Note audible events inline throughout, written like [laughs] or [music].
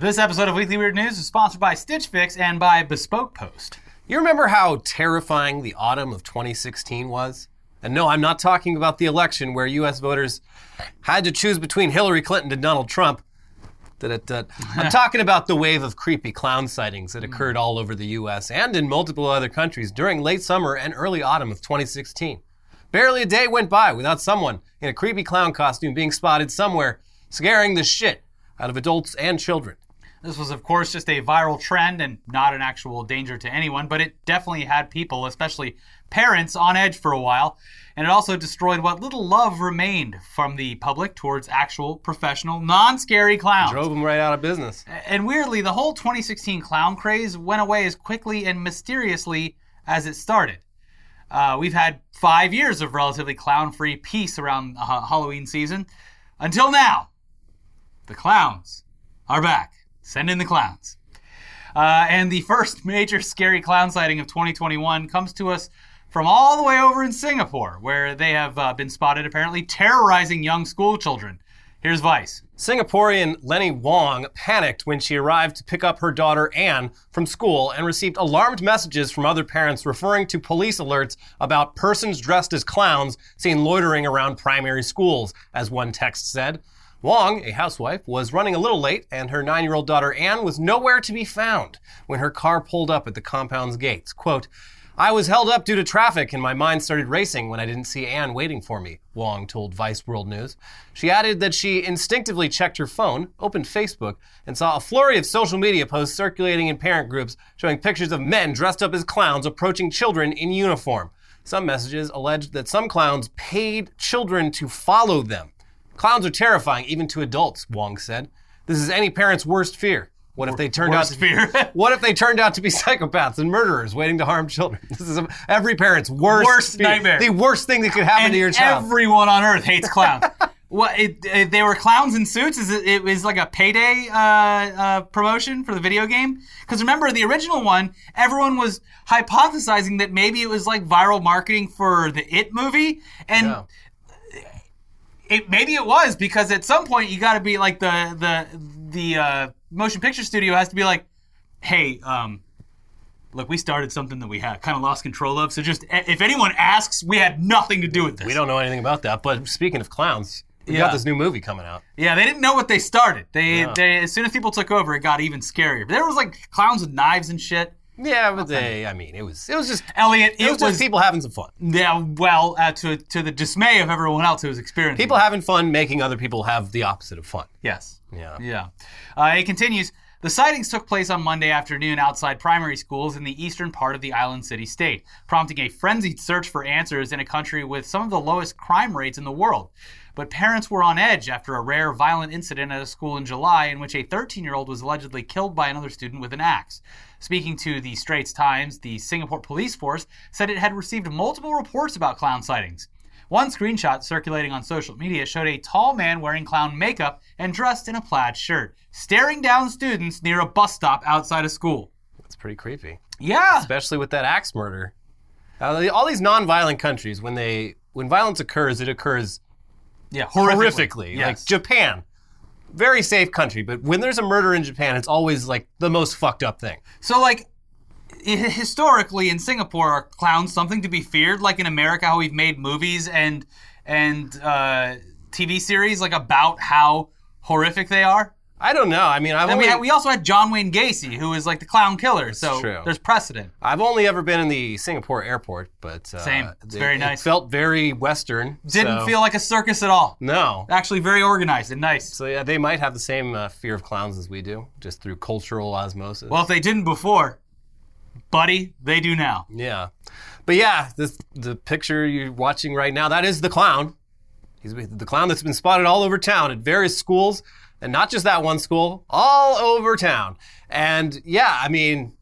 This episode of Weekly Weird News is sponsored by Stitch Fix and by Bespoke Post. You remember how terrifying the autumn of 2016 was? And no, I'm not talking about the election where U.S. voters had to choose between Hillary Clinton and Donald Trump. Da-da-da. I'm [laughs] talking about the wave of creepy clown sightings that occurred all over the U.S. and in multiple other countries during late summer and early autumn of 2016. Barely a day went by without someone in a creepy clown costume being spotted somewhere, scaring the shit out of adults and children. This was, of course, just a viral trend and not an actual danger to anyone, but it definitely had people, especially parents, on edge for a while. And it also destroyed what little love remained from the public towards actual, professional, non scary clowns. Drove them right out of business. And weirdly, the whole 2016 clown craze went away as quickly and mysteriously as it started. Uh, we've had five years of relatively clown free peace around uh, Halloween season. Until now, the clowns are back. Send in the clowns. Uh, and the first major scary clown sighting of 2021 comes to us from all the way over in Singapore, where they have uh, been spotted apparently terrorizing young school children. Here's Vice. Singaporean Lenny Wong panicked when she arrived to pick up her daughter Anne from school and received alarmed messages from other parents referring to police alerts about persons dressed as clowns seen loitering around primary schools, as one text said. Wong, a housewife, was running a little late, and her nine year old daughter Anne was nowhere to be found when her car pulled up at the compound's gates. Quote, I was held up due to traffic and my mind started racing when I didn't see Anne waiting for me, Wong told Vice World News. She added that she instinctively checked her phone, opened Facebook, and saw a flurry of social media posts circulating in parent groups showing pictures of men dressed up as clowns approaching children in uniform. Some messages alleged that some clowns paid children to follow them. Clowns are terrifying even to adults, Wong said. This is any parent's worst fear. What if they turned out to fear. [laughs] What if they turned out to be psychopaths and murderers waiting to harm children? [laughs] This is every parent's worst, Worst fear. nightmare. The worst thing that could happen and to your child. everyone on earth hates clowns. [laughs] what? It, it, they were clowns in suits. Is it, it was like a payday uh, uh, promotion for the video game? Because remember, the original one, everyone was hypothesizing that maybe it was like viral marketing for the It movie, and Yeah. It maybe it was because at some point you got to be like the the the uh, motion picture studio has to be like, hey, um, look, we started something that we had kind of lost control of. So just if anyone asks, we had nothing to do with this. we don't know anything about that. But speaking of clowns, we Yeah. got this new movie coming out. Yeah, they didn't know what they started. They, Yeah. they as soon as people took over, it got even scarier. There was like clowns with knives and shit. Yeah, but they, I mean, it was it was just Elliot, it, was, just people having some fun. yeah, well, uh, to to the dismay of everyone else who was experiencing. People it. having fun, making other people have the opposite of fun. yes. Yeah. Yeah. Uh, it continues. The sightings took place on Monday afternoon outside primary schools in the eastern part of the island city state, prompting a frenzied search for answers in a country with some of the lowest crime rates in the world. But parents were on edge after a rare violent incident at a school in July in which a 13 year old was allegedly killed by another student with an axe. Speaking to the Straits Times, the Singapore police force said it had received multiple reports about clown sightings. One screenshot circulating on social media showed a tall man wearing clown makeup and dressed in a plaid shirt, staring down students near a bus stop outside of school. That's pretty creepy, Yeah. especially with that axe murder. Uh, all these non-violent countries, when they when violence occurs, it occurs Yeah, horrifically. Yes. Like Japan, very safe country, but when there's a murder in Japan, it's always like the most fucked up thing. So, like, historically in Singapore, are clowns something to be feared? Like in America, how we've made movies and and uh, TV series like about how horrific they are. I don't know. I mean, I've And only we, had, we also had John Wayne Gacy, who was like the clown killer. So true. there's precedent. I've only ever been in the Singapore airport, but uh, Same. It's it- very it nice. felt very Western. Didn't so- feel like a circus at all. no. Actually, very organized and nice. So yeah, they might have the same uh, fear of clowns as we do, just through cultural osmosis. Well, if they didn't before, buddy, they do now. yeah, but yeah, this the picture you're watching right now. That is the clown. He's the clown that's been spotted all over town at various schools, and not just that one school, all over town. And yeah, I mean,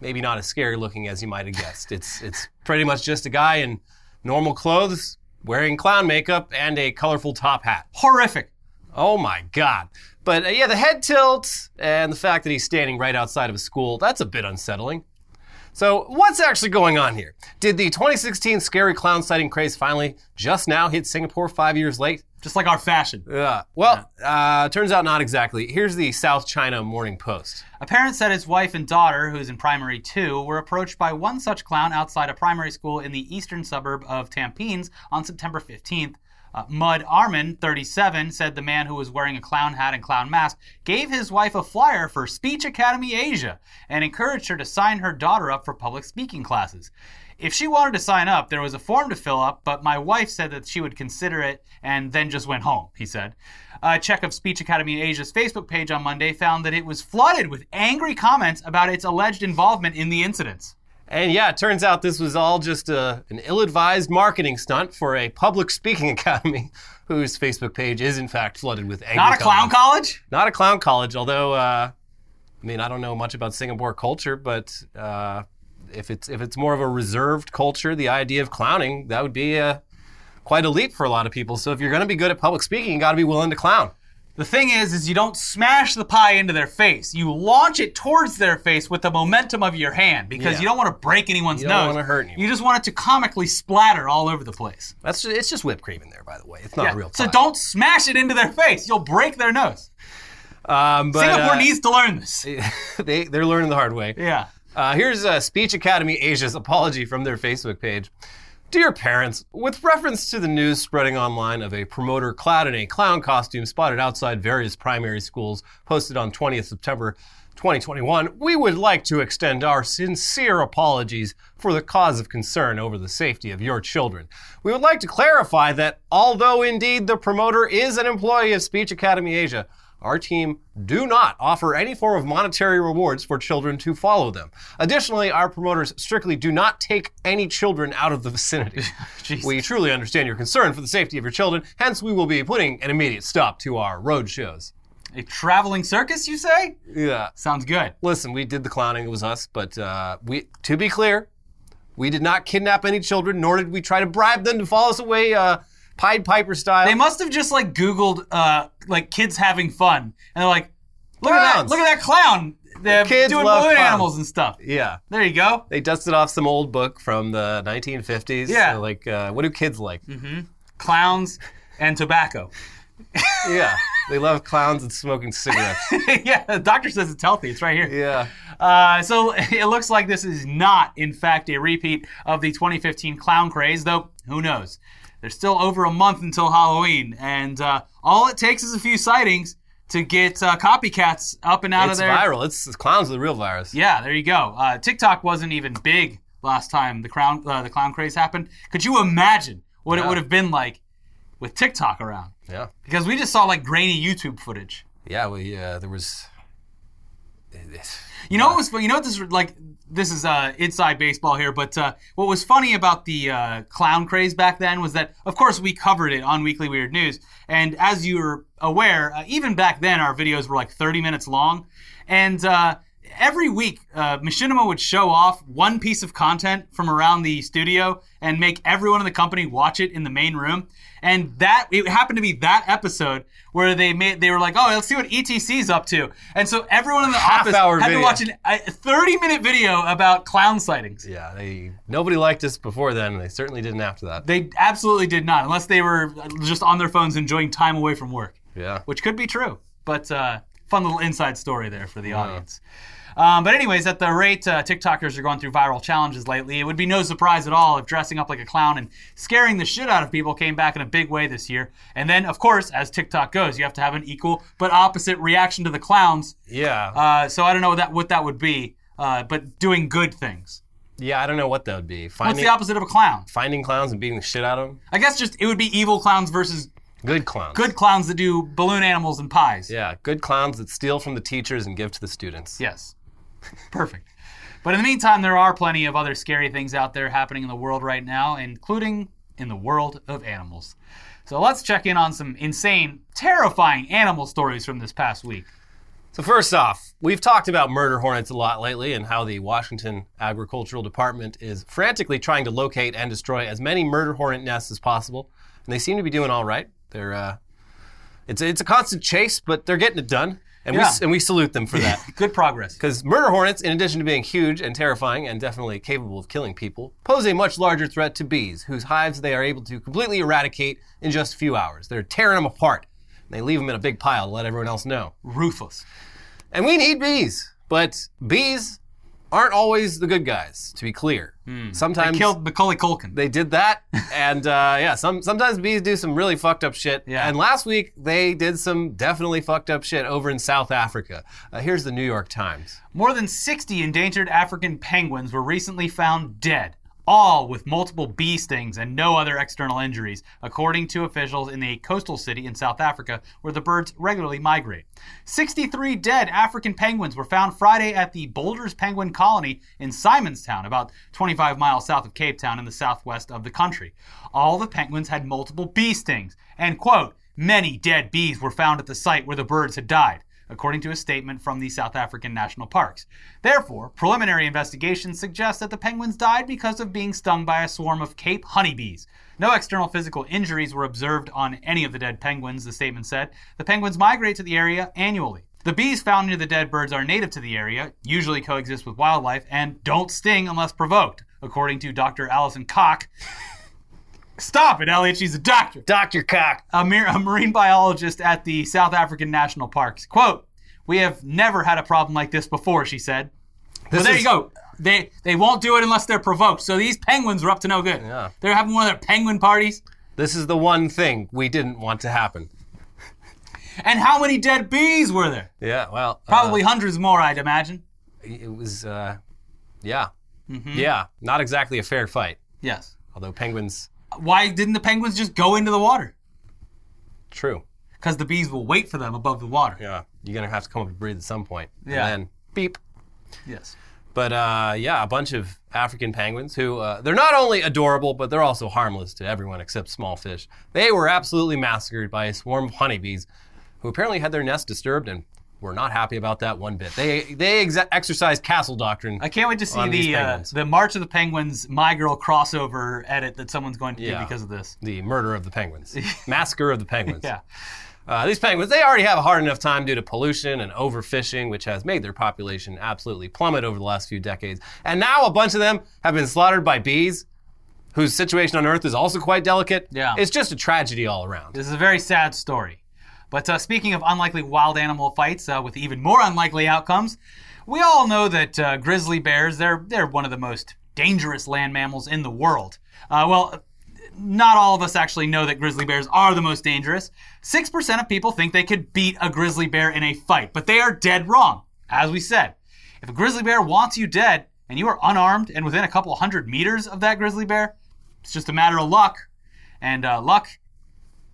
maybe not as scary looking as you might have guessed. It's it's pretty much just a guy in normal clothes, wearing clown makeup and a colorful top hat. Horrific. Oh my God. But uh, yeah, the head tilt and the fact that he's standing right outside of a school, that's a bit unsettling. So, what's actually going on here? Did the 2016 scary clown sighting craze finally just now hit Singapore five years late? Just like our fashion. Yeah. Well, uh, turns out not exactly. Here's the South China Morning Post. A parent said his wife and daughter, who's in primary two, were approached by one such clown outside a primary school in the eastern suburb of Tampines on September 15th. Uh, Mud Armin, 37, said the man who was wearing a clown hat and clown mask gave his wife a flyer for Speech Academy Asia and encouraged her to sign her daughter up for public speaking classes. If she wanted to sign up, there was a form to fill up, but my wife said that she would consider it and then just went home, he said. A check of Speech Academy Asia's Facebook page on Monday found that it was flooded with angry comments about its alleged involvement in the incidents. And yeah, it turns out this was all just a, an ill advised marketing stunt for a public speaking [laughs] academy whose Facebook page is, in fact, flooded with angry Not a clown comments. college? Not a clown college, although, uh, I mean, I don't know much about Singapore culture, but uh, if, it's, if it's more of a reserved culture, the idea of clowning, that would be uh, quite a leap for a lot of people. So if you're going to be good at public speaking, you got to be willing to clown. The thing is, is you don't smash the pie into their face. You launch it towards their face with the momentum of your hand because Yeah. you don't want to break anyone's You don't nose. wanna hurt anyone. You just want it to comically splatter all over the place. That's just, it's just whipped cream in there, by the way. It's not Yeah. real So don't smash it into their face. You'll break their nose. Um, but, Singapore uh, needs to learn this. [laughs] they, they're learning the hard way. Yeah. Uh, here's uh, Speech Academy Asia's apology from their Facebook page. Dear parents, with reference to the news spreading online of a promoter clad in a clown costume spotted outside various primary schools posted on 20th September 2021, we would like to extend our sincere apologies for the cause of concern over the safety of your children. We would like to clarify that although indeed the promoter is an employee of Speech Academy Asia, our team do not offer any form of monetary rewards for children to follow them. Additionally, our promoters strictly do not take any children out of the vicinity. [laughs] We truly understand your concern for the safety of your children, hence, we will be putting an immediate stop to our road shows. A traveling circus, you say? Yeah. Sounds good. Listen, we did the clowning, it was us, but uh, we, to be clear, we did not kidnap any children, nor did we try to bribe them to follow us away, uh, Pied Piper style. They must have just like Googled uh, like kids having fun, and they're like, "Look at that! Look at that clown! They're kids doing love balloon clowns. animals and stuff." yeah. There you go. They dusted off some old book from the 1950s. Yeah. So, like, uh, what do kids like? Mm-hmm. Clowns and tobacco. [laughs] Yeah. They love clowns and smoking cigarettes. [laughs] yeah, the doctor says it's healthy. It's right here. yeah. Uh, so [laughs] it looks like this is not, in fact, a repeat of the 2015 clown craze, though who knows? There's still over a month until Halloween, and uh, all it takes is a few sightings to get uh, copycats up and out It's of there. It's viral. It's, it's clowns are the real virus. Yeah, there you go. Uh, TikTok wasn't even big last time the clown uh, the clown craze happened. Could you imagine what it Yeah. would have been like with TikTok around? Yeah. Because we just saw like grainy YouTube footage. Yeah. We, uh, there was. You know what was you know what this like this is uh, inside baseball here, but uh, what was funny about the uh, clown craze back then was that of course we covered it on Weekly Weird News, and as you're aware, uh, even back then our videos were like 30 minutes long, and uh, every week uh, Machinima would show off one piece of content from around the studio and make everyone in the company watch it in the main room. And that it happened to be that episode where they made they were like, oh, let's see what ETC's up to. And so everyone in the office Half-hour had to video. watch an, a 30 minute video about clown sightings. Yeah. They nobody liked us before then. and They certainly didn't after that. They absolutely did not, unless they were just on their phones enjoying time away from work, Yeah. which could be true. But uh, fun little inside story there for the audience. Um, but anyways, at the rate uh, TikTokers are going through viral challenges lately, it would be no surprise at all if dressing up like a clown and scaring the shit out of people came back in a big way this year. And then, of course, as TikTok goes, you have to have an equal but opposite reaction to the clowns. Yeah. Uh, so I don't know what that what that would be, uh, but doing good things. yeah. I don't know what that would be. What's the opposite of a clown? finding clowns and beating the shit out of them. I guess just it would be evil clowns versus Good clowns. good clowns that do balloon animals and pies. Yeah. Good clowns that steal from the teachers and give to the students. Yes. [laughs] Perfect. But in the meantime, there are plenty of other scary things out there happening in the world right now, including in the world of animals. So let's check in on some insane, terrifying animal stories from this past week. So first off, we've talked about murder hornets a lot lately and how the Washington Agricultural Department is frantically trying to locate and destroy as many murder hornet nests as possible, and they seem to be doing all right. They're uh, it's it's a constant chase, but they're getting it done. And Yeah. we and we salute them for that. [laughs] Good progress. Because murder hornets, in addition to being huge and terrifying and definitely capable of killing people, pose a much larger threat to bees, whose hives they are able to completely eradicate in just a few hours. They're tearing them apart. They leave them in a big pile to let everyone else know. Ruthless. And we need bees, but bees aren't always the good guys. To be clear, sometimes they Killed Macaulay Culkin. they did that, [laughs] and uh, yeah, some sometimes bees do some really fucked up shit. Yeah. And last week they did some definitely fucked up shit over in South Africa. Uh, here's the New York Times. More than 60 endangered African penguins were recently found dead, all with multiple bee stings and no other external injuries, according to officials in a coastal city in South Africa where the birds regularly migrate. 63 dead African penguins were found Friday at the Boulders Penguin Colony in Simonstown, about 25 miles south of Cape Town in the southwest of the country. All the penguins had multiple bee stings, and quote, many dead bees were found at the site where the birds had died according to a statement from the South African National Parks. Therefore, preliminary investigations suggest that the penguins died because of being stung by a swarm of Cape honeybees. No external physical injuries were observed on any of the dead penguins, the statement said. The penguins migrate to the area annually. The bees found near the dead birds are native to the area, usually coexist with wildlife, and don't sting unless provoked, according to Dr. Allison Kock. Stop it, Elliot. She's a doctor Dr. Cock. a, mar- a marine biologist at the South African National Parks. Quote, we have never had a problem like this before, she said. Well, there is- you go. They they won't do it unless they're provoked. So these penguins are up to no good. Yeah. They're having one of their penguin parties. This is the one thing we didn't want to happen. And how many dead bees were there? Yeah, well, uh, Probably hundreds more, I'd imagine. it was, uh, yeah, Mm-hmm. yeah, not exactly a fair fight. Yes. Although penguins, Why didn't the penguins just go into the water? true. Because the bees will wait for them above the water. Yeah, you're gonna have to come up and breathe at some point. Yeah. And then beep. Yes. But uh, yeah, a bunch of African penguins who uh, they're not only adorable, but they're also harmless to everyone except small fish. They were absolutely massacred by a swarm of honeybees, who apparently had their nest disturbed and were not happy about that one bit. They they ex- exercised castle doctrine. I can't wait to see the uh, the March of the Penguins My Girl crossover edit that someone's going to Yeah. do because of this. the murder of the penguins, [laughs] massacre of the penguins. Yeah. Uh, these penguins, they already have a hard enough time due to pollution and overfishing, which has made their population absolutely plummet over the last few decades. And now a bunch of them have been slaughtered by bees, whose situation on Earth is also quite delicate. Yeah. It's just a tragedy all around. This is a very sad story. But uh, speaking of unlikely wild animal fights uh, with even more unlikely outcomes, we all know that uh, grizzly bears, they're, they're one of the most dangerous land mammals in the world. Uh, well, not all of us actually know that grizzly bears are the most dangerous. 6% of people think they could beat a grizzly bear in a fight, but they are dead wrong. As we said, if a grizzly bear wants you dead and you are unarmed and within a couple hundred meters of that grizzly bear, it's just a matter of luck. And uh, luck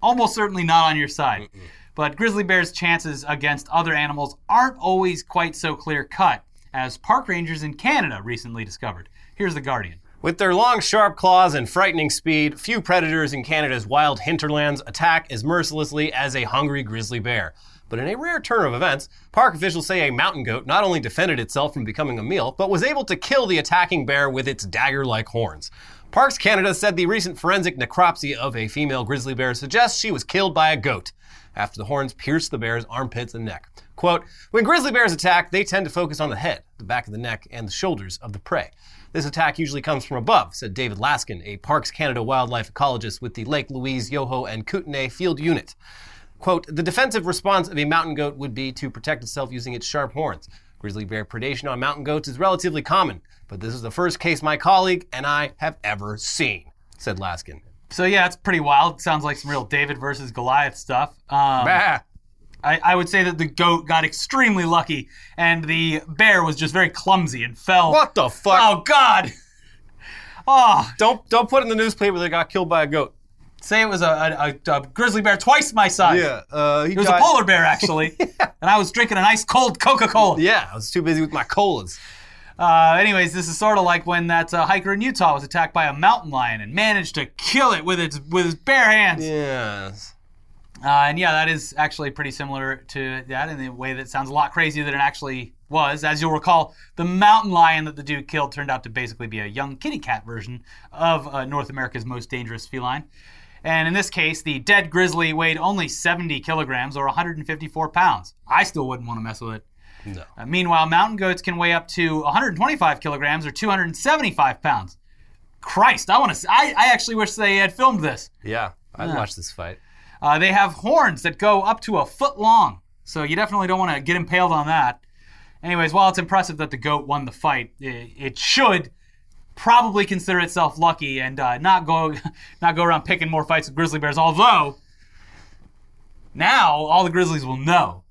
almost certainly not on your side. But grizzly bears' chances against other animals aren't always quite so clear cut, as park rangers in Canada recently discovered. Here's The Guardian. With their long, sharp claws and frightening speed, few predators in Canada's wild hinterlands attack as mercilessly as a hungry grizzly bear. But in a rare turn of events, park officials say a mountain goat not only defended itself from becoming a meal, but was able to kill the attacking bear with its dagger like horns. Parks Canada said the recent forensic necropsy of a female grizzly bear suggests she was killed by a goat after the horns pierced the bear's armpits and neck. Quote, when grizzly bears attack, they tend to focus on the head, the back of the neck, and the shoulders of the prey. This attack usually comes from above, said David Laskin, a Parks Canada wildlife ecologist with the Lake Louise, Yoho, and Kootenay Field Unit. Quote, the defensive response of a mountain goat would be to protect itself using its sharp horns. Grizzly bear predation on mountain goats is relatively common, but this is the first case my colleague and I have ever seen, said Laskin. So, yeah, it's pretty wild. Sounds like some real David versus Goliath stuff. Um, Bah. I, I would say that the goat got extremely lucky, and the bear was just very clumsy and fell. What the fuck? Oh, God! Oh, Don't don't put in the newspaper they got killed by a goat. say it was a, a, a, a grizzly bear twice my size. Yeah, uh, he It was a polar bear, actually. [laughs] And I was drinking an ice cold Coca Cola. Yeah, I was too busy with my colas. Uh, anyways, this is sort of like when that uh, hiker in Utah was attacked by a mountain lion and managed to kill it with its with his bare hands. Yes. Uh, and yeah, that is actually pretty similar to that in a way that sounds a lot crazier than it actually was. As you'll recall, the mountain lion that the dude killed turned out to basically be a young kitty cat version of uh, North America's most dangerous feline. And in this case, the dead grizzly weighed only 70 kilograms or 154 pounds. I still wouldn't want to mess with it. No. Uh, meanwhile, mountain goats can weigh up to 125 kilograms or 275 pounds. Christ, I want to. I, I actually wish they had filmed this. Yeah, I'd Yeah. watch this fight. Uh, they have horns that go up to a foot long, so you definitely don't want to get impaled on that. Anyways, while it's impressive that the goat won the fight, it, it should probably consider itself lucky and uh, not go [laughs] not go around picking more fights with grizzly bears. Although now all the grizzlies will know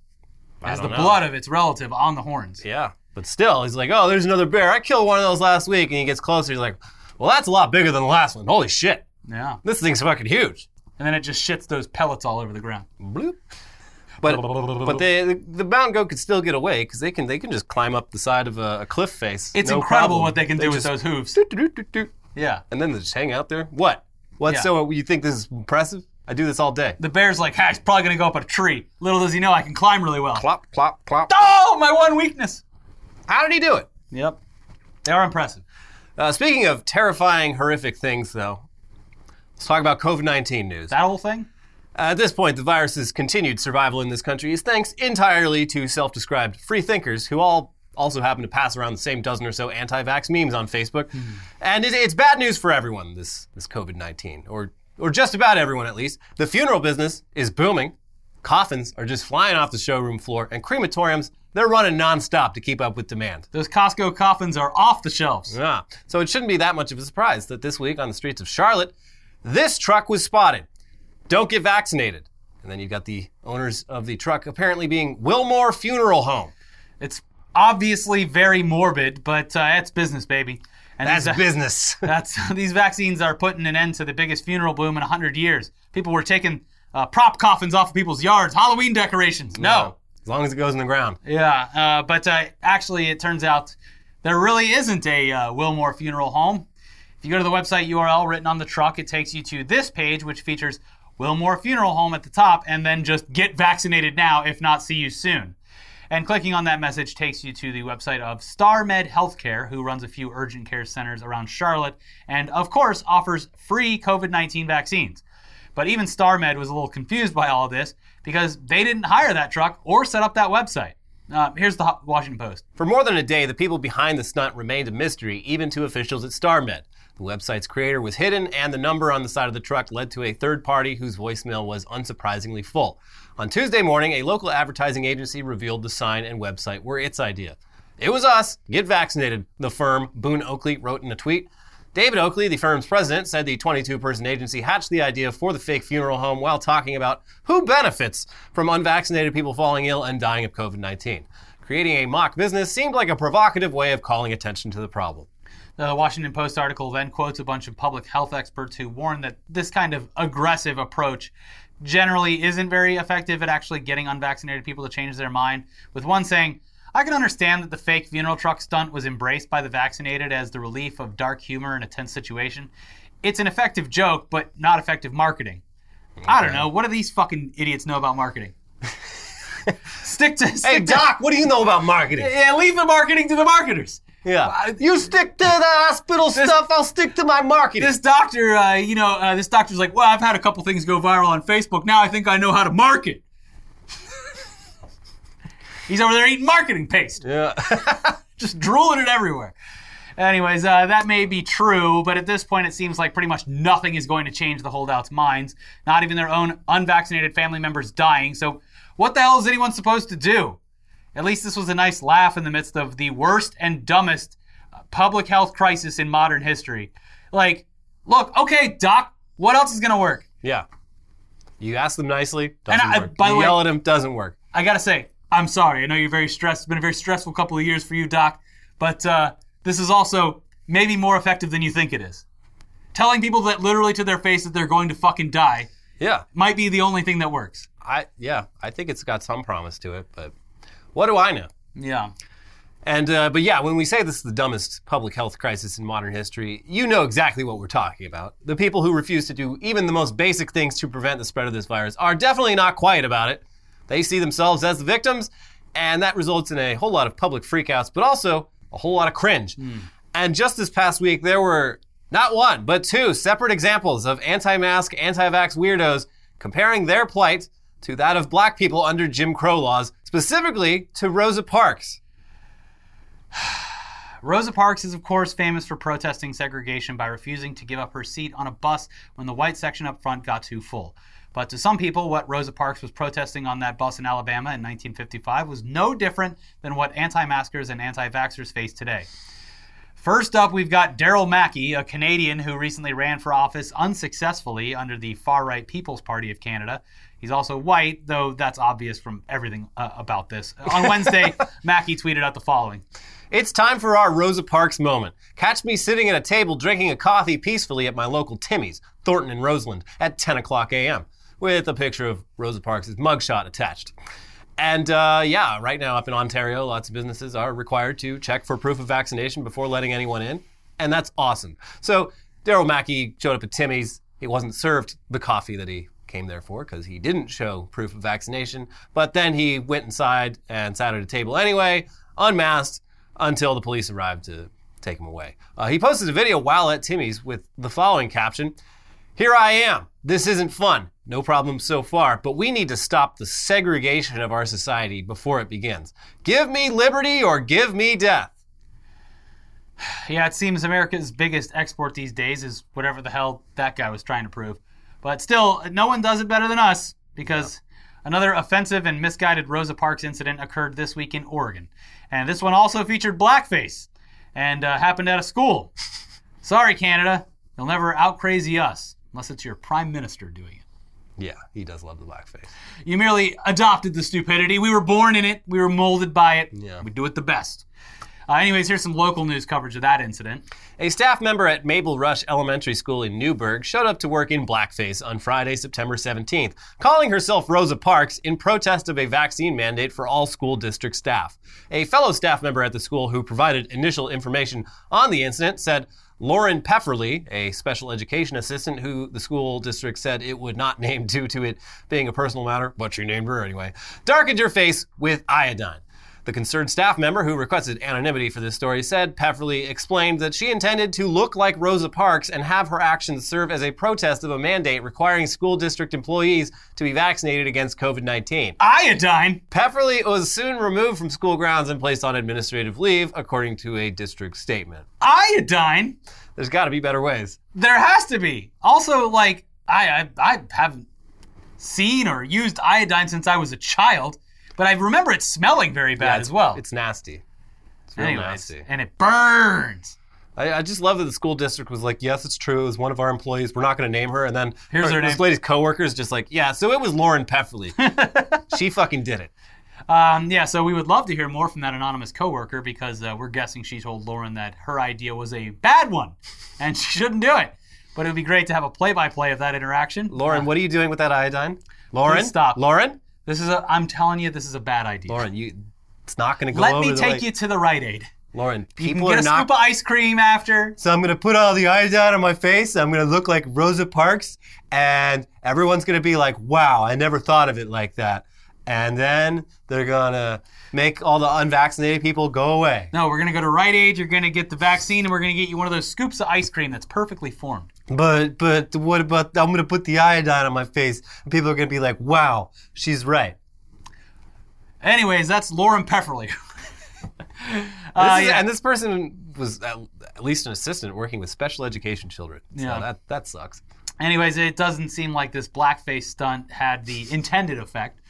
I as the know. blood of its relative on the horns. Yeah, but still, he's like, oh, there's another bear. I killed one of those last week, and he gets closer. He's like, well, that's a lot bigger than the last one. Holy shit, Yeah, this thing's fucking huge. and then it just shits those pellets all over the ground. Bloop. But but they, the, the mountain goat could still get away because they can they can just climb up the side of a, a cliff face. It's no incredible problem. what they can do with those hooves. doot, doot, doot, Yeah. And then they just hang out there. What? What? Yeah. So you think this is impressive? I do this all day. The bear's like, ha, he's probably gonna go up a tree. Little does he know I can climb really well. Clop, clop, clop. Oh, my one weakness. How did he do it? Yep. They are impressive. Uh, speaking of terrifying, horrific things, though, let's talk about COVID 19 news. That whole thing? At this point, the virus's continued survival in this country is thanks entirely to self described free thinkers who all also happen to pass around the same dozen or so anti vax memes on Facebook. And it, it's bad news for everyone, this, this COVID 19, or, or just about everyone at least. The funeral business is booming. Coffins are just flying off the showroom floor, and crematoriums, they're running nonstop to keep up with demand. Those Costco coffins are off the shelves. Yeah. So it shouldn't be that much of a surprise that this week on the streets of Charlotte, this truck was spotted. Don't get vaccinated. And then you've got the owners of the truck apparently being Wilmore Funeral Home. It's obviously very morbid, but uh, it's business, baby. And That's these, uh, business. [laughs] [laughs] That's [laughs] these vaccines are putting an end to the biggest funeral boom in 100 years. People were taking uh, prop coffins off of people's yards, Halloween decorations. No. As long as it goes in the ground. Yeah, uh, but uh, actually, it turns out there really isn't a uh, Wilmore Funeral Home. If you go to the website URL written on the truck, it takes you to this page, which features Wilmore Funeral Home at the top, and then just get vaccinated now, if not, see you soon. And clicking on that message takes you to the website of StarMed Healthcare, who runs a few urgent care centers around Charlotte, and of course offers free COVID 19 vaccines. But even StarMed was a little confused by all this because they didn't hire that truck or set up that website. Uh, here's the Washington Post. For more than a day, the people behind the stunt remained a mystery, even to officials at StarMed. The website's creator was hidden, and the number on the side of the truck led to a third party whose voicemail was unsurprisingly full. On Tuesday morning, a local advertising agency revealed the sign and website were its idea. It was us, get vaccinated, the firm, Boone Oakley, wrote in a tweet. David Oakley, the firm's president, said the 22 person agency hatched the idea for the fake funeral home while talking about who benefits from unvaccinated people falling ill and dying of COVID 19. Creating a mock business seemed like a provocative way of calling attention to the problem. The Washington Post article then quotes a bunch of public health experts who warn that this kind of aggressive approach generally isn't very effective at actually getting unvaccinated people to change their mind. With one saying, I can understand that the fake funeral truck stunt was embraced by the vaccinated as the relief of dark humor in a tense situation. It's an effective joke, but not effective marketing. I don't know. What do these fucking idiots know about marketing? [laughs] stick to. Hey, Stick to- Doc, what do you know about marketing? Yeah, leave the marketing to the marketers. Yeah. You stick to the hospital stuff, I'll stick to my marketing. this doctor, uh, you know, uh, this doctor's like, well, I've had a couple things go viral on Facebook. Now I think I know how to market. [laughs] He's over there eating marketing paste, yeah. [laughs] just drooling it everywhere. Anyways, uh, that may be true, but at this point, it seems like pretty much nothing is going to change the holdouts' minds. Not even their own unvaccinated family members dying. So, what the hell is anyone supposed to do? At least this was a nice laugh in the midst of the worst and dumbest public health crisis in modern history. Like, look, okay, doc, what else is going to work? yeah. You ask them nicely, doesn't I- work. by the you way- yell at them, doesn't work. I gotta say, I'm sorry. I know you're very stressed. It's been a very stressful couple of years for you, Doc. But uh, this is also maybe more effective than you think it is. Telling people that literally to their face that they're going to fucking die Yeah. might be the only thing that works. I yeah, I think it's got some promise to it, but what do I know? Yeah. And uh, but yeah, when we say this is the dumbest public health crisis in modern history, you know exactly what we're talking about. The people who refuse to do even the most basic things to prevent the spread of this virus are definitely not quiet about it. They see themselves as the victims, and that results in a whole lot of public freakouts, but also a whole lot of cringe. And just this past week, there were Not one, but two separate examples of anti mask, anti vax weirdos comparing their plight to that of black people under Jim Crow laws, specifically to Rosa Parks. [sighs] Rosa Parks is, of course, famous for protesting segregation by refusing to give up her seat on a bus when the white section up front got too full. But to some people, what Rosa Parks was protesting on that bus in Alabama in 1955 was no different than what anti maskers and anti vaxxers face today. First up, we've got Daryl Mackey, a Canadian who recently ran for office unsuccessfully under the far right People's Party of Canada. He's also white, though that's obvious from everything uh, about this. On Wednesday, [laughs] Mackey tweeted out the following It's time for our Rosa Parks moment. Catch me sitting at a table drinking a coffee peacefully at my local Timmy's, Thornton and Rossland, at 10 o'clock a.m., with a picture of Rosa Parks' mugshot attached. And uh, yeah, right now up in Ontario, lots of businesses are required to check for proof of vaccination before letting anyone in. And that's awesome. So Daryl Mackey showed up at Timmy's. He wasn't served the coffee that he came there for because he didn't show proof of vaccination. But then he went inside and sat at a table anyway, unmasked, until the police arrived to take him away. Uh, he posted a video while at Timmy's with the following caption Here I am. This isn't fun. No problem so far, but we need to stop the segregation of our society before it begins. Give me liberty or give me death. [sighs] Yeah, it seems America's biggest export these days is whatever the hell that guy was trying to prove. But still, no one does it better than us because another offensive and misguided Rosa Parks incident occurred this week in Oregon. And this one also featured blackface and uh, happened at a school. [laughs] Sorry, Canada. You'll never out crazy us unless it's your prime minister doing it. Yeah, he does love the blackface. You merely adopted the stupidity. We were born in it. We were molded by it. Yeah. We do it the best. Uh, anyways, here's some local news coverage of that incident. A staff member at Mabel Rush Elementary School in Newberg showed up to work in blackface on Friday, September 17th, calling herself Rosa Parks in protest of a vaccine mandate for all school district staff. A fellow staff member at the school who provided initial information on the incident said, Lauren Pefferle, a special education assistant who the school district said it would not [laughs] name due to it being a personal matter, but she named her anyway, darkened her face with iodine. The concerned staff member who requested anonymity for this story said Pefferle explained that she intended to look like Rosa Parks and have her actions serve as a protest of a mandate requiring school district employees to be vaccinated against COVID 19. Iodine? Pefferle was soon removed from school grounds and placed on administrative leave, according to a district statement. Iodine? There's got to be better ways. There has to be. Also, like, I, I, I haven't seen or used iodine since I was a child, but I remember it smelling very bad as well. It's nasty. It's real Anyways, nasty. and it burns. I, I just love that the school district was like, yes, it's true. It was one of our employees. We're not going to name her. And then Here's her this name. lady's coworkers just like, yeah, so it was Lauren Pefferle. [laughs] she fucking did it. Um, yeah, so we would love to hear more from that anonymous coworker because uh, we're guessing she told Lauren that her idea was a bad one [laughs] and she shouldn't do it. But it would be great to have a play-by-play of that interaction. Lauren, Uh, what are you doing with that iodine? Lauren, Please stop. Lauren, this is a. I'm telling you, this is a bad idea. Lauren, you. It's not going to go Let me take you to the Rite Aid. Lauren, people You can get are a not. scoop of ice cream after. So I'm gonna put all the eyes out on my face. I'm gonna look like Rosa Parks, and everyone's gonna be like, "Wow, I never thought of it like that." And then they're gonna make all the unvaccinated people go away. No, we're gonna go to Rite Aid. You're gonna get the vaccine, and we're gonna get you one of those scoops of ice cream that's perfectly formed. But but what about? I'm gonna put the iodine on my face, and people are gonna be like, "Wow, she's right." Anyways, that's Lauren Pefferle. [laughs] This Uh, is- yeah. And this person was at, at least an assistant working with special education children. So Yeah. that that sucks. Anyways, it doesn't seem like this blackface stunt had the intended effect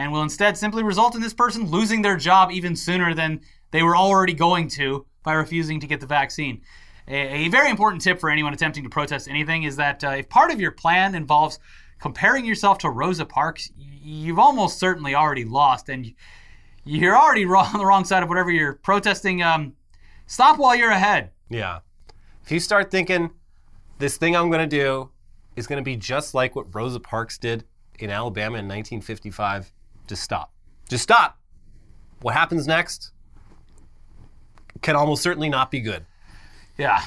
and will instead simply result in this person losing their job even sooner than they were already going to by refusing to get the vaccine. A, a very important tip for anyone attempting to protest anything is that uh, if part of your plan involves comparing yourself to Rosa Parks, you've almost certainly already lost and you're already on the wrong side of whatever you're protesting. Um, stop while you're ahead. Yeah. If you start thinking this thing I'm going to do is going to be just like what Rosa Parks did in Alabama in 1955, just stop. Just stop. What happens next can almost certainly not be good. Yeah.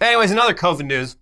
Anyways, another COVID news.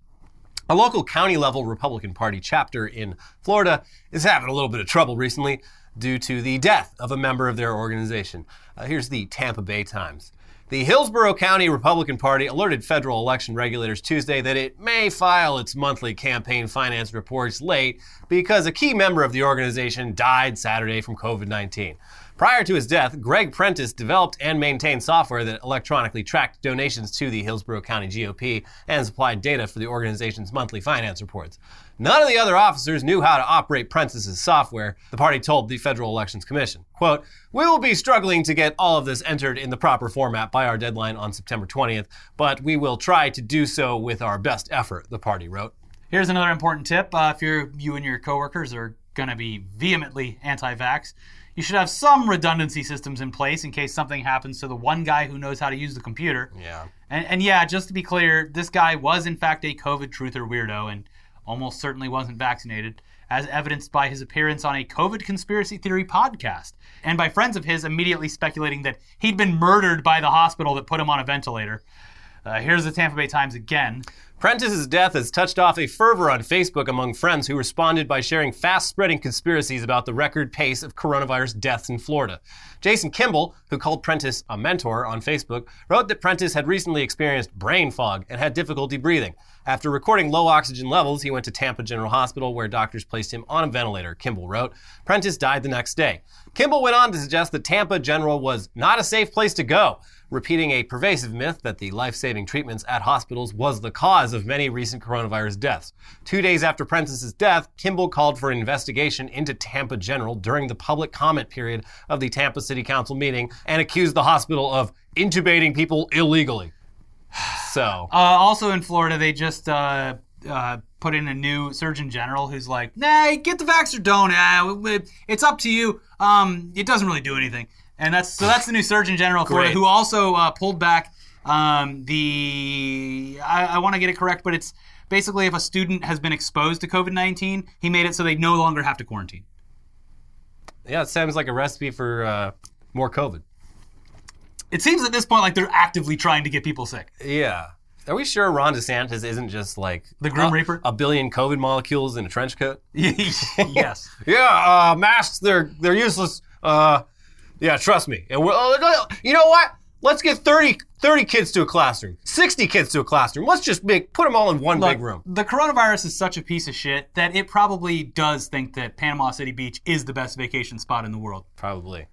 A local county level Republican Party chapter in Florida is having a little bit of trouble recently. due to the death of a member of their organization. Uh, here's the Tampa Bay Times. The Hillsborough County Republican Party alerted federal election regulators Tuesday that it may file its monthly campaign finance reports late because a key member of the organization died Saturday from COVID 19. Prior to his death, Greg Prentice developed and maintained software that electronically tracked donations to the Hillsborough County GOP and supplied data for the organization's monthly finance reports. None of the other officers knew how to operate Prentice's software, the party told the Federal Elections Commission. Quote, We will be struggling to get all of this entered in the proper format by our deadline on September 20th, but we will try to do so with our best effort, the party wrote. Here's another important tip. Uh, if you're, you and your coworkers are going to be vehemently anti vax, you should have some redundancy systems in place in case something happens to the one guy who knows how to use the computer. Yeah. And, and yeah, just to be clear, this guy was in fact a COVID truther weirdo and almost certainly wasn't vaccinated, as evidenced by his appearance on a COVID conspiracy theory podcast, and by friends of his immediately speculating that he'd been murdered by the hospital that put him on a ventilator. Uh, here's the Tampa Bay Times again. Prentice's death has touched off a fervor on Facebook among friends who responded by sharing fast spreading conspiracies about the record pace of coronavirus deaths in Florida. Jason Kimball, who called Prentice a mentor on Facebook, wrote that Prentice had recently experienced brain fog and had difficulty breathing. After recording low oxygen levels, he went to Tampa General Hospital where doctors placed him on a ventilator, Kimball wrote. Prentice died the next day. Kimball went on to suggest that Tampa General was not a safe place to go, repeating a pervasive myth that the life saving treatments at hospitals was the cause of many recent coronavirus deaths. Two days after Prentice's death, Kimball called for an investigation into Tampa General during the public comment period of the Tampa City Council meeting and accused the hospital of intubating people illegally. So, Uh, also in Florida, they just uh, uh, put in a new Surgeon General who's like, "Nah, get the vax or don't. Uh, it's up to you. Um, it doesn't really do anything." And that's so that's the new Surgeon General Florida, who also uh, pulled back um, the. I, I want to get it correct, but it's basically if a student has been exposed to COVID nineteen, he made it so they no longer have to quarantine. yeah, it sounds like a recipe for uh, more COVID. It seems at this point like they're actively trying to get people sick. Yeah. Are we sure Ron DeSantis isn't just like The Grim a, Reaper? A billion COVID molecules in a trench coat? [laughs] yes. [laughs] Yeah, uh, masks, they're they're useless. Uh, yeah, trust me. And we're, uh, you know what? Let's get 30, 30 kids to a classroom, 60 kids to a classroom. Let's just make, put them all in one Look, big room. The coronavirus is such a piece of shit that it probably does think that Panama City Beach is the best vacation spot in the world. Probably.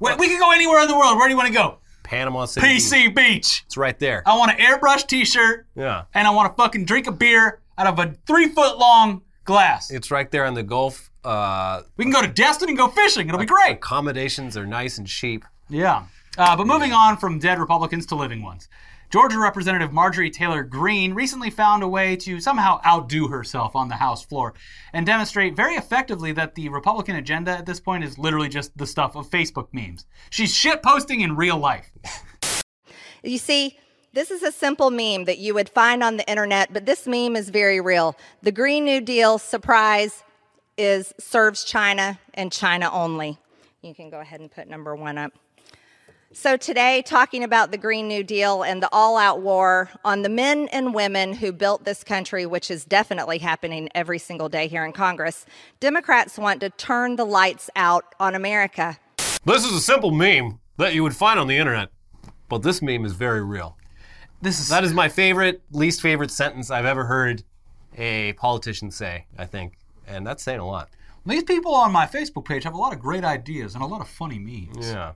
We, we could go anywhere in the world. Where do you want to go? Panama City. PC Beach. It's right there. I want an airbrush T-shirt Yeah. and I want to fucking drink a beer out of a three foot long glass. It's right there in the Gulf. Uh, We can go to Destin and go fishing. It'll be great. accommodations are nice and cheap. Yeah. Uh, but moving on from dead Republicans to living ones. Georgia Representative Marjorie Taylor Greene recently found a way to somehow outdo herself on the House floor and demonstrate very effectively that the Republican agenda at this point is literally just the stuff of Facebook memes. She's shit posting in real life. You see, this is a simple meme that you would find on the internet, but this meme is very real. The Green New Deal surprise is serves China and China only. You can go ahead and put number one up. So, today, talking about the Green New Deal and the all out war on the men and women who built this country, which is definitely happening every single day here in Congress, Democrats want to turn the lights out on America. This is a simple meme that you would find on the internet, but this meme is very real. This is That is my favorite, least favorite sentence I've ever heard a politician say, I think. And that's saying a lot. these people on my Facebook page have a lot of great ideas and a lot of funny memes. Yeah.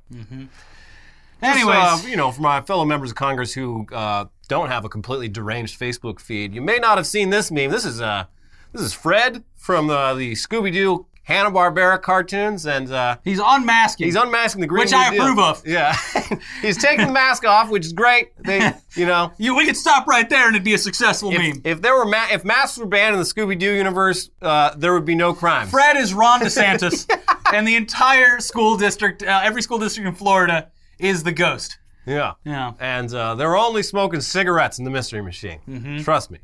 Anyways, uh, you know, for my fellow members of Congress who uh, don't have a completely deranged Facebook feed, you may not have seen this meme. This is uh, this is Fred from uh, the Scooby Doo Hanna Barbera cartoons, and uh, he's unmasking. he's unmasking the green. Which I Deal. approve of. Yeah, [laughs] he's taking the mask off, which is great. They, [laughs] you know. you, we could stop right there and it'd be a successful If, meme. if there were ma- if masks were banned in the Scooby Doo universe, uh, there would be no crime. Fred is Ron DeSantis, [laughs] and the entire school district, uh, every school district in Florida, is the ghost. yeah, Yeah. and uh, they're only smoking cigarettes in the Mystery Machine. Mm-hmm. Trust me.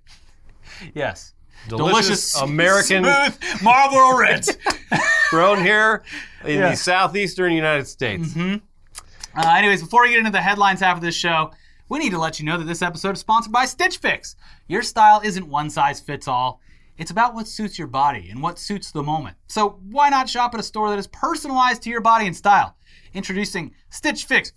Yes. Delicious American- smooth Marlboro Reds. [laughs] grown here in Yeah. the southeastern United States. Uh, anyways, before we get into the headlines half of this show, we need to let you know that this episode is sponsored by Stitch Fix. Your style isn't one size fits all. It's about what suits your body and what suits the moment. So why not shop at a store that is personalized to your body and style? Introducing Stitch Fix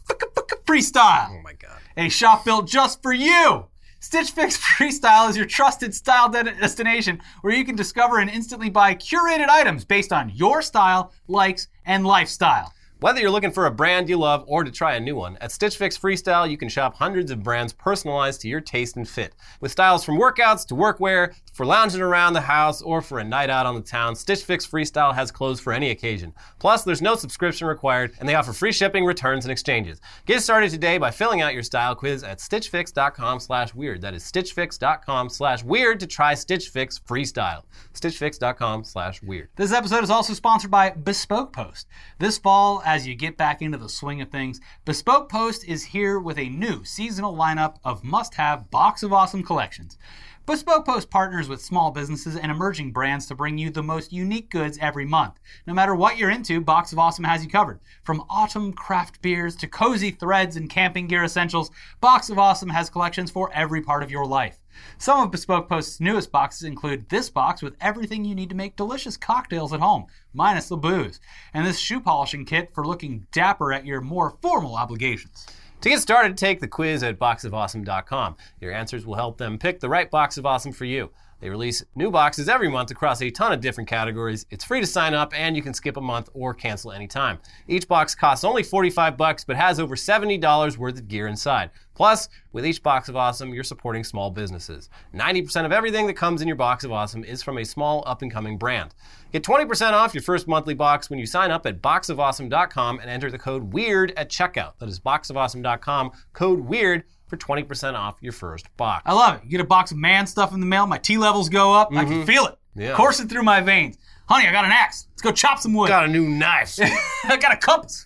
Freestyle. Oh my god. a shop built just for you. Stitch Fix [laughs] Freestyle is your trusted style de- destination where you can discover and instantly buy curated items based on your style, likes, and lifestyle. Whether you're looking for a brand you love or to try a new one, at Stitch Fix Freestyle you can shop hundreds of brands personalized to your taste and fit. With styles from workouts to workwear, for lounging around the house or for a night out on the town, Stitch Fix Freestyle has clothes for any occasion. Plus, there's no subscription required and they offer free shipping, returns, and exchanges. Get started today by filling out your style quiz at stitchfix.com slash weird. That is stitchfix.com slash weird to try Stitch Fix Freestyle. stitchfix.com slash weird. This episode is also sponsored by Bespoke Post. This fall, as you get back into the swing of things, Bespoke Post is here with a new seasonal lineup of must have Box of Awesome collections. Bespoke Post partners with small businesses and emerging brands to bring you the most unique goods every month. No matter what you're into, Box of Awesome has you covered. From autumn craft beers to cozy threads and camping gear essentials, Box of Awesome has collections for every part of your life. Some of Bespoke Post's newest boxes include this box with everything you need to make delicious cocktails at home, minus the booze, and this shoe polishing kit for looking dapper at your more formal obligations. To get started, take the quiz at boxofawesome.com. Your answers will help them pick the right box of awesome for you. They release new boxes every month across a ton of different categories. It's free to sign up and you can skip a month or cancel anytime. Each box costs only 45 bucks but has over $70 worth of gear inside. Plus, with each box of awesome, you're supporting small businesses. 90% of everything that comes in your box of awesome is from a small up and coming brand. Get 20% off your first monthly box when you sign up at boxofawesome.com and enter the code WEIRD at checkout. That is boxofawesome.com, code WEIRD for 20% off your first box. I love it. You get a box of man stuff in the mail, my T levels go up, I can feel it Yeah. coursing through my veins. Honey, I got an axe. Let's go chop some wood. Got a new knife. [laughs] I got a compass.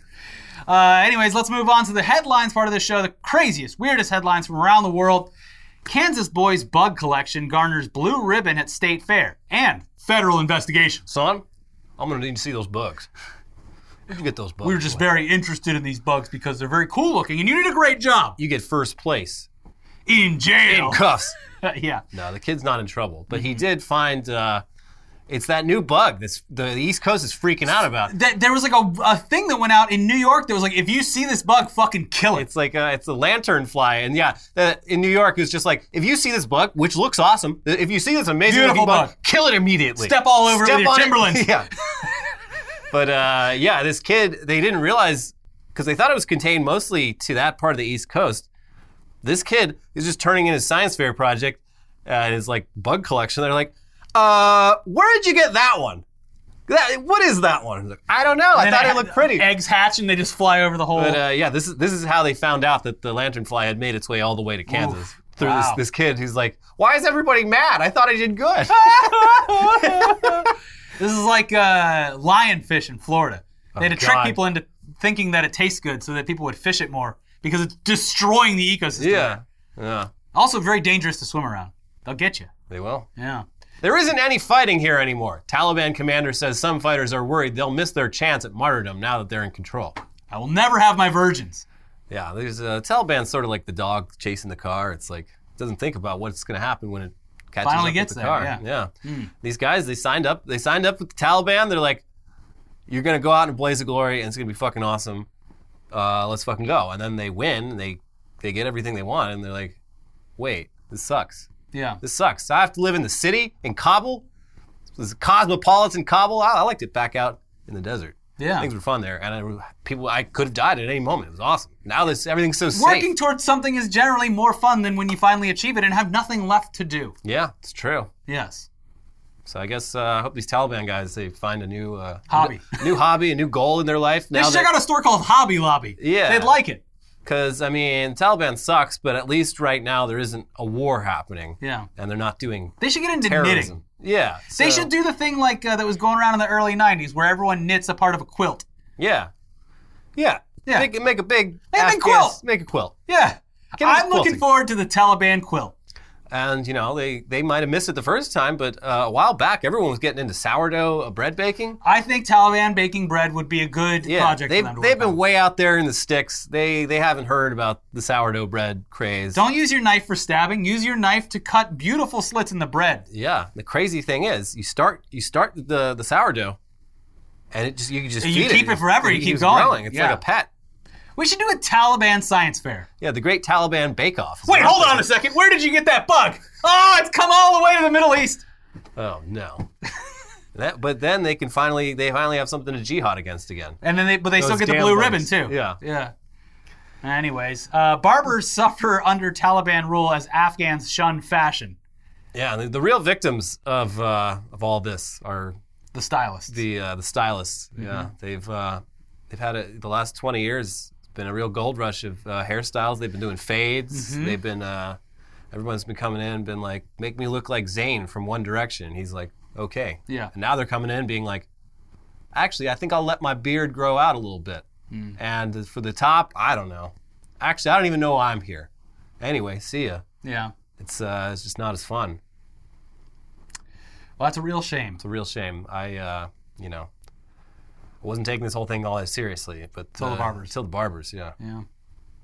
Uh, anyways, let's move on to the headlines part of the show. The craziest, weirdest headlines from around the world. Kansas boys bug collection garners blue ribbon at state fair and federal investigation. Son, I'm gonna need to see those bugs. Where'd you get those bugs? We were just very interested in these bugs because they're very cool looking, and you did a great job You get first place. in jail. In cuffs. [laughs] yeah. No, the kid's not in trouble, but he did find. Uh, it's that new bug that's the East Coast is freaking out about. That, there was like a, a thing that went out in New York that was like, if you see this bug, fucking kill it. It's like uh, it's a lantern fly, and yeah, the, in New York it was just like if you see this bug, which looks awesome, if you see this amazing bug, bug. kill it immediately. Step all over it with your on Timberlands. [laughs] Yeah. [laughs] but uh, yeah, this kid they didn't realize because they thought it was contained mostly to that part of the East Coast. This kid is just turning in his science fair project and his like bug collection. They're like, uh, where did you get that one? That, what is that one? Like, I don't know. I thought it looked pretty. Eggs hatch and they just fly over the whole. But uh, yeah, this is this is how they found out that the lanternfly had made its way all the way to Kansas Oof. through Wow. this, this kid who's like, "Why is everybody mad? I thought I did good." [laughs] [laughs] [laughs] This is like uh, lionfish in Florida. They had to trick God. people into thinking that it tastes good so that people would fish it more because it's destroying the ecosystem. yeah, yeah, Also, very dangerous to swim around. They'll get you. they will. Yeah. There isn't any fighting here anymore. Taliban commander says some fighters are worried they'll miss their chance at martyrdom now that they're in control. I will never have my virgins. Yeah, there's uh, Taliban's sort of like the dog chasing the car. It's like it doesn't think about what's going to happen when it catches Finally up gets with the there, car. yeah. Hmm. These guys, they signed up. They signed up with the Taliban. They're like, "You're going to go out in a blaze of glory, and it's going to be fucking awesome. Uh, let's fucking go." And then they win. And they they get everything they want, and they're like, "Wait, this sucks. Yeah. This sucks. I have to live in the city in Kabul. This is cosmopolitan Kabul. I, I liked it back out in the desert." Yeah. Things were fun there, and I, people I could have died at any moment. It was awesome. Now this everything's so safe. Working towards something is generally more fun than when you finally achieve it and have nothing left to do. Yeah, it's true. Yes. So I guess uh, I hope these Taliban guys they find a new uh, Hobby. a new hobby, a new goal in their life. They should check out a store called Hobby Lobby. Yeah. They'd like it. Because I mean Taliban sucks, but at least right now there isn't a war happening. Yeah. and they're not doing They should get into terrorism. knitting. Yeah, They should do the thing like uh, that was going around in the early 90s where everyone knits a part of a quilt. Yeah, yeah, Yeah. Make, make a big Make a big quilt. Make a quilt. Yeah. Get into I'm looking quilting. forward to the Taliban quilt. And you know they they might have missed it the first time, but uh, a while back everyone was getting into sourdough uh, bread baking. I think Taliban baking bread would be a good project they've, for them to they've been on. way out there in the sticks. They they haven't heard about the sourdough bread craze. Don't use your knife for stabbing. Use your knife to cut beautiful slits in the bread. Yeah, the crazy thing is, you start you start the the sourdough, and it just you just You keep it forever, you It keep going. growing. It's Yeah. like a pet. We should do a Taliban science fair. Yeah, the Great Taliban Bake Off. Wait, hold on a second. Where did you get that bug? Oh, it's come all the way to the Middle East. Oh no. that, but then they can finally they finally have something to jihad against again. And then they, but they still get the damn blue bugs. ribbon too. Yeah. Yeah. Anyways, uh, barbers suffer under Taliban rule as Afghans shun fashion. Yeah, the, the real victims of uh, of all this are The stylists. the uh, the stylists. Mm-hmm. Yeah, they've uh, they've had a, the last twenty years. Been a real gold rush of uh, hairstyles. They've been doing fades. Mm-hmm. They've been uh, everyone's been coming in, and been like, make me look like Zayn from One Direction. He's like, okay. Yeah. And now they're coming in, being like, actually, I think I'll let my beard grow out a little bit. Hmm. And for the top, I don't know. Actually, I don't even know why I'm here. Anyway, see ya. yeah. It's uh, it's just not as fun. Well, that's a real shame. It's a real shame. I, uh, you know, wasn't taking this whole thing all that seriously, but Till the uh, barbers. Till the barbers, yeah. Yeah.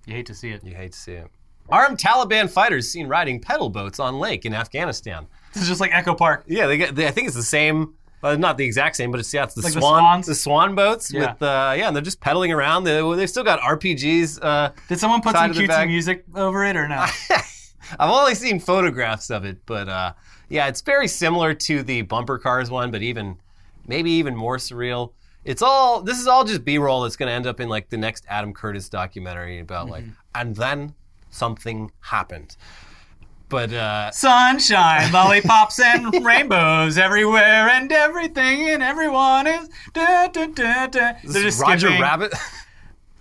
You hate to see it. You hate to see it. Armed Taliban fighters seen riding pedal boats on lake in Afghanistan. This is just like Echo Park. Yeah, they get. They, I think it's the same. Well, not the exact same, but it's yeah, it's the Like swan, swans? the swan boats Yeah. with uh, yeah, and they're just pedaling around. They, they've still got RPGs. Uh, Did someone put some cutesy bag. music over it or no? [laughs] I've only seen photographs of it, but uh, yeah, it's very similar to the bumper cars one, but even maybe even more surreal. It's all this is all just B-roll that's going to end up in like the next Adam Curtis documentary about like, and then something happened. But uh, Sunshine, [laughs] lollipops, and rainbows everywhere, and everything and everyone is. Da, da, da, da. They're this is just Roger skipping. Rabbit.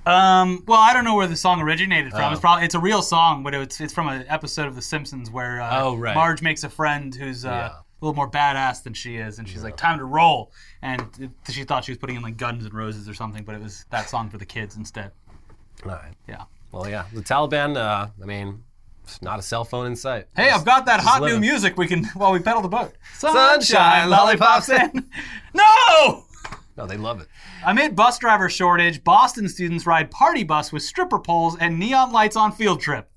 Um, well, I don't know where the song originated from. Oh. It's probably it's a real song, but it's it's from an episode of The Simpsons where uh, Oh, right. Marge makes a friend who's uh. A little more badass than she is, and she's like, "Time to roll," and it, she thought she was putting in like Guns and Roses or something, but it was that song for the kids instead. all right. Yeah. Well, yeah, the Taliban. Uh, I mean, it's not a cell phone in sight. Hey, I've got that hot new music. We can while we pedal the boat. Sunshine, lollipops, and no. No, they love it. Amid bus driver shortage, Boston students ride party bus with stripper poles and neon lights on field trip.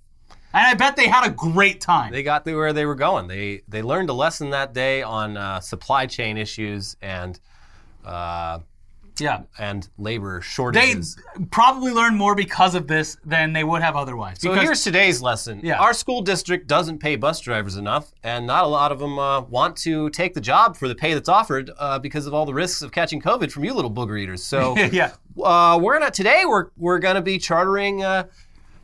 And I bet they had a great time. They got to where they were going. They they learned a lesson that day on uh, supply chain issues and uh, yeah. and labor shortages. They probably learned more because of this than they would have otherwise. so here's today's lesson. Yeah. Our school district doesn't pay bus drivers enough, and not a lot of them uh, want to take the job for the pay that's offered uh, because of all the risks of catching COVID from you little booger eaters. So [laughs] yeah. uh, we're not today. We're we're gonna be chartering uh,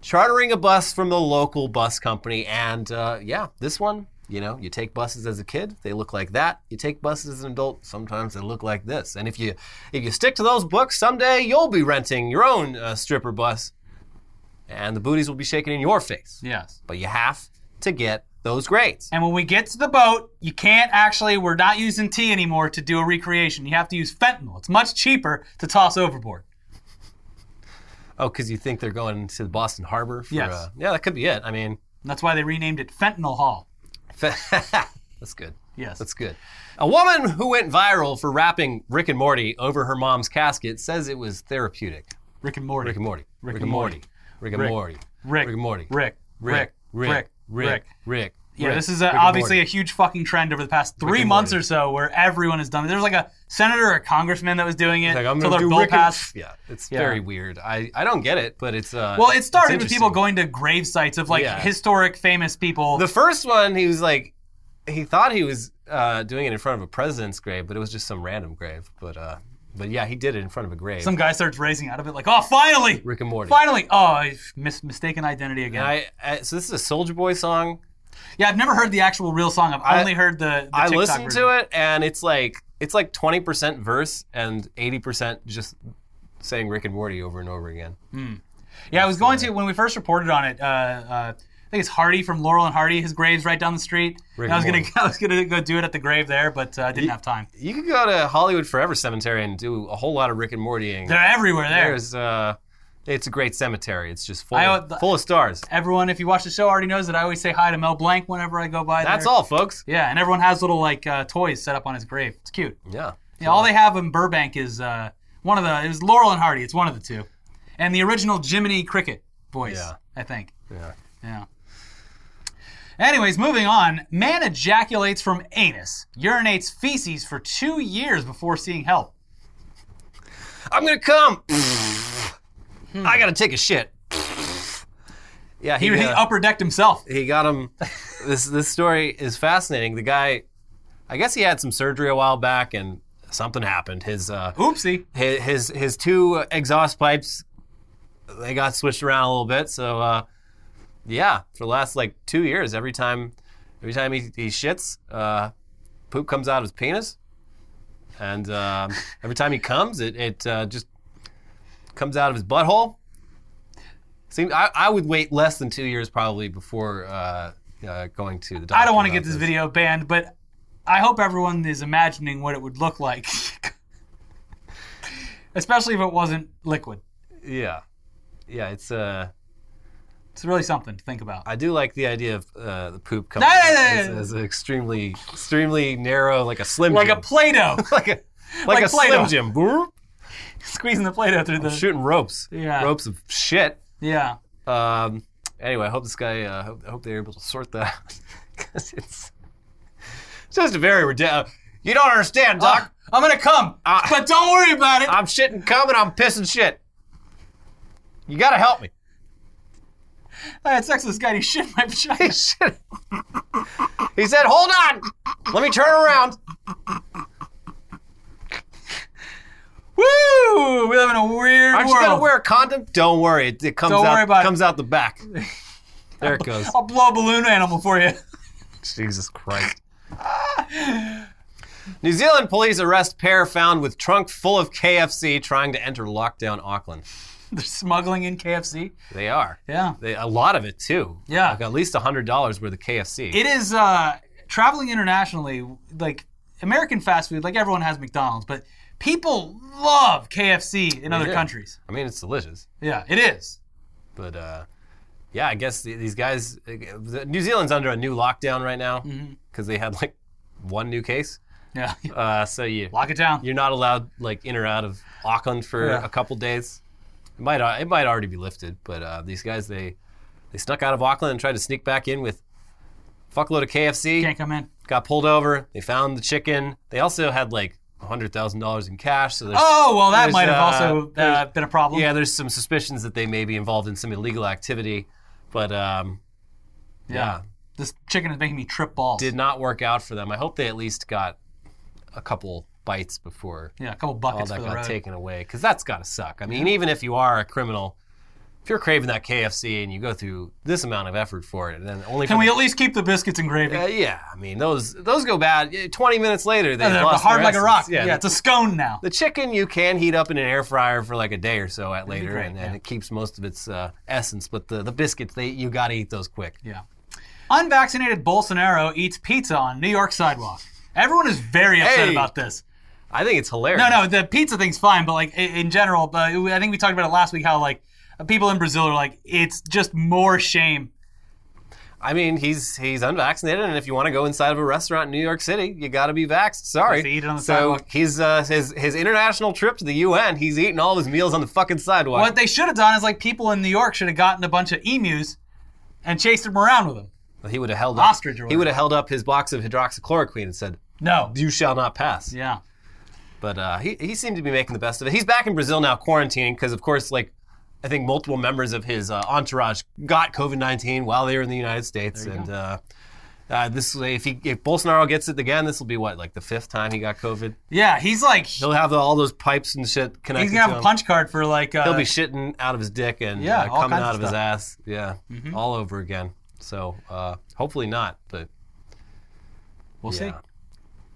chartering a bus from the local bus company, and uh, yeah, this one. You know, you take buses as a kid, they look like that. You take buses as an adult, sometimes they look like this. And if you if you stick to those books, someday you'll be renting your own uh, stripper bus, and the booties will be shaking in your face. Yes. But you have to get those grades. And when we get to the boat, you can't actually, we're not using tea anymore to do a recreation. You have to use fentanyl. It's much cheaper to toss overboard. Oh, because you think they're going to the Boston Harbor? For, Yes. Uh, yeah, that could be it. I mean, That's why they renamed it Fentanyl Hall. [laughs] that's good. Yes. That's good. A woman who went viral for rapping Rick and Morty over her mom's casket says it was therapeutic. Rick and Morty. Rick and Morty. Rick Rick and Morty. Morty. Rick and Morty. Rick. Rick and Morty. Rick. Rick. Rick. Rick. Rick. Rick. Rick. Yeah, Rick. this is a, obviously a huge fucking trend over the past three months or so where everyone has done it. There's like a senator or a congressman that was doing it Like, I'm gonna do bill Rick and- Yeah, it's Yeah. very weird. I, I don't get it, but it's uh. Well, it started with people going to grave sites of like Yeah. historic, famous people. The first one, he was like, he thought he was uh, doing it in front of a president's grave, but it was just some random grave. But uh, but yeah, he did it in front of a grave. Some guy starts raising out of it like, oh, finally, Rick and Morty. finally. Oh, mis- mistaken identity again. I, I so this is a Soulja Boy song. Yeah, I've never heard the actual real song. I've I- only heard the. the I TikTok listened version. to it, and it's like it's like twenty percent verse and eighty percent just saying Rick and Morty over and over again. Yeah, I was going to when we first reported on it. Uh, uh, I think it's Hardy from Laurel and Hardy. His grave's right down the street. I was gonna, [laughs] I was gonna go do it at the grave there, but uh, I didn't have time. You could go to Hollywood Forever Cemetery and do a whole lot of Rick and Mortying. They're everywhere there. There's uh, It's a great cemetery. It's just full, I- of, full of stars. Everyone, if you watch the show, already knows that I always say hi to Mel Blanc whenever I go by. There. That's there. all, folks. Yeah, and everyone has little like uh, toys set up on his grave. It's cute. Yeah. Yeah, all they have in Burbank is uh, one of the. It was Laurel and Hardy. It's one of the two, and the original Jiminy Cricket voice. Yeah. I think. Yeah. Yeah. Anyways, moving on. Man ejaculates from anus, urinates feces for two years before seeing help. I'm gonna come. [laughs] I gotta take a shit. Yeah, He, he, he uh, upper decked himself. he got him. [laughs] this this story is fascinating. The guy, I guess he had some surgery a while back, and something happened. His uh, Oopsie. his his, his two exhaust pipes, they got switched around a little bit. So uh, yeah, for the last like two years, every time every time he, he shits, uh, poop comes out of his penis, and um, every time he comes, it it uh, just comes out of his butthole. Seem I, I would wait less than two years probably before uh, uh, going to the doctor. I don't want to get this video banned, but I hope everyone is imagining what it would look like. [laughs] Especially if it wasn't liquid. Yeah, yeah, it's uh. It's really something to think about. I do like the idea of uh, the poop coming No, no, out no, as, no, no. as an extremely, extremely narrow, like a slim Like a Jim. Play-Doh. [laughs] like a, like, like a Play-Doh. slim Jim. [laughs] Squeezing the Play-Doh through the... Shooting ropes. Yeah. Ropes of shit. Yeah. Um, anyway, I hope this guy, uh, hope, I hope they're able to sort that. Because [laughs] it's, just a very ridiculous. You don't understand, Doc. I'm gonna come, Ah. but don't worry about it. I'm shitting cum and I'm pissing shit. You gotta help me. I had sex with this guy. and He shit my vagina. He shit. [laughs] He said, hold on. Let me turn around. Woo! We live in a weird Aren't you gonna wear a condom? Don't worry, it, it comes Don't out worry about it. comes out the back. [laughs] There it goes. I'll blow a balloon animal for you. Jesus Christ. New Zealand police arrest pair found with trunk full of KFC trying to enter lockdown Auckland. [laughs] They're smuggling in KFC. They are. Yeah. They, a lot of it too. Yeah. Like at least hundred dollars worth of KFC. It is uh, traveling internationally. Like American fast food, like everyone has McDonald's, but people love KFC in other do. countries. I mean, it's delicious. Yeah, it is. But uh, yeah, I guess these guys. New Zealand's under a new lockdown right now Mm-hmm. because they had like one new case. Yeah. [laughs] Uh, so you Lock it down. you're not allowed like in or out of Auckland for Yeah. a couple days. It might it might already be lifted, but uh, these guys they they snuck out of Auckland and tried to sneak back in with a fuckload of KFC. Can't come in. Got pulled over. They found the chicken. They also had like hundred thousand dollars in cash. So Oh well, that might have uh, also uh, been a problem. yeah, there's some suspicions that they may be involved in some illegal activity, but um, yeah, This chicken is making me trip balls. did not work out for them. I hope they at least got a couple bites before yeah, a couple all buckets that for the got road. taken away because that's got to suck. I mean, even if you are a criminal, if you're craving that KFC and you go through this amount of effort for it, then only Can we the- at least keep the biscuits and gravy? Uh, yeah, I mean those those go bad. Twenty minutes later, they They're lost hard like a rock. Yeah, Yeah, it's a scone now. the chicken you can heat up in an air fryer for like a day or so at later, great, and, and it keeps most of its uh, essence. But the the biscuits, they you got to eat those quick. Yeah. Unvaccinated Bolsonaro eats pizza on New York sidewalk. Everyone is very upset Hey. about this. I think it's hilarious. No, no, the pizza thing's fine, but like in general, but I think we talked about it last week how like people in Brazil are like it's just more shame. I mean he's he's unvaccinated, and if you want to go inside of a restaurant in New York City, you got to be vaxxed. Sorry. Have to eat it on the so sidewalk. he's uh, his his international trip to the UN. He's eating all his meals on the fucking sidewalk. What they should have done is like people in New York should have gotten a bunch of emus and chased them around with them. He would have held up. Ostrich or he would have held up his box of hydroxychloroquine and said, No. "You shall not pass." Yeah. But uh, he, he seemed to be making the best of it. He's back in Brazil now, quarantining, because of course, like I think multiple members of his uh, entourage got COVID nineteen while they were in the United States, and uh, uh, this if he if Bolsonaro gets it again, this will be what like the fifth time he got COVID. Yeah, he's like He'll have all those pipes and shit connected. he's gonna have a punch card for like uh, He'll be shitting out of his dick and Yeah, uh, coming out of of his. Mm-hmm. ass. Yeah, all over again. So uh, hopefully not, but we'll see.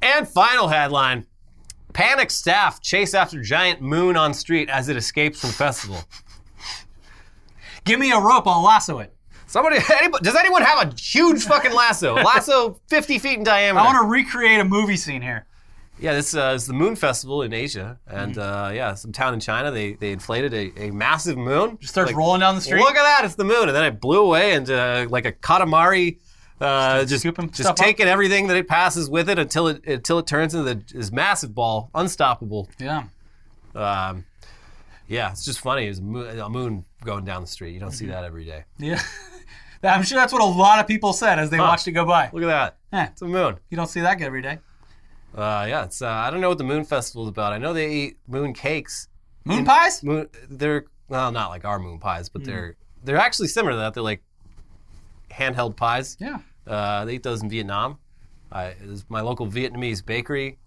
And final headline: Panic staff chase after giant moon on street as it escapes from festival. Give me a rope, I'll lasso it. Somebody, [laughs] anybody, does anyone have a huge fucking lasso? [laughs] Lasso 50 feet in diameter. I want to recreate a movie scene here. Yeah, this uh, is the Moon Festival in Asia, and uh, yeah, some town in China. They they inflated a, a massive moon. Just starts Like, rolling down the street. Look at that! It's the moon, and then it blew away, and uh, like a katamari, uh, just just stuff up? taking everything that it passes with it until it until it turns into the, this massive ball, unstoppable. Yeah. Um, yeah, it's just funny. It's a moon, a moon going down the street. You don't Mm-hmm. see that every day. Yeah. [laughs] I'm sure that's what a lot of people said as they watched it go by. Look at that! Eh, It's a moon. you don't see that every day. Uh, yeah, it's. Uh, I don't know what the moon festival is about. I know they eat moon cakes. Moon pies? Moon, they're well, not like our moon pies, but they're they're actually similar to that. They're like handheld pies. Yeah. Uh, they eat those in Vietnam. I, it was my local Vietnamese bakery.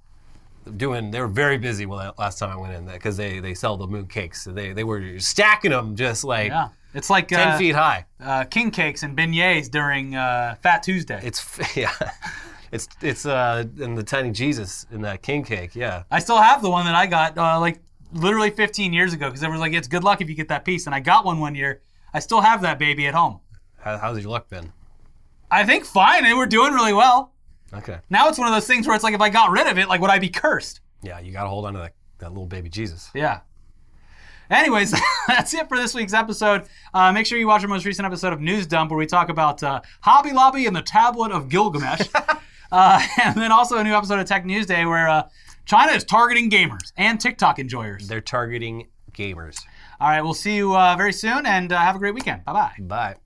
Doing, they were very busy when last time I went in that because they they sell the moon cakes. So they they were stacking them just like Yeah. It's like ten uh, feet high. uh, king cakes and beignets during uh, Fat Tuesday. It's [laughs] yeah, it's it's uh in the tiny Jesus in that king cake. Yeah, I still have the one that I got uh, like literally 15 years ago because everyone's like, it's good luck if you get that piece. And I got one one year. I still have that baby at home. How, how's your luck been? I think fine. They were doing really well. Okay, Now it's one of those things where it's like, if I got rid of it, like, would I be cursed? yeah, you got to hold on to that, that little baby Jesus. Yeah. Anyways, [laughs] that's it for this week's episode. Uh, make sure you watch our most recent episode of News Dump where we talk about uh, Hobby Lobby and the Tablet of Gilgamesh. [laughs] uh, and then also a new episode of Tech News Day where uh, China is targeting gamers and TikTok enjoyers. They're targeting gamers. All right, we'll see you uh, very soon and uh, have a great weekend. Bye bye. Bye.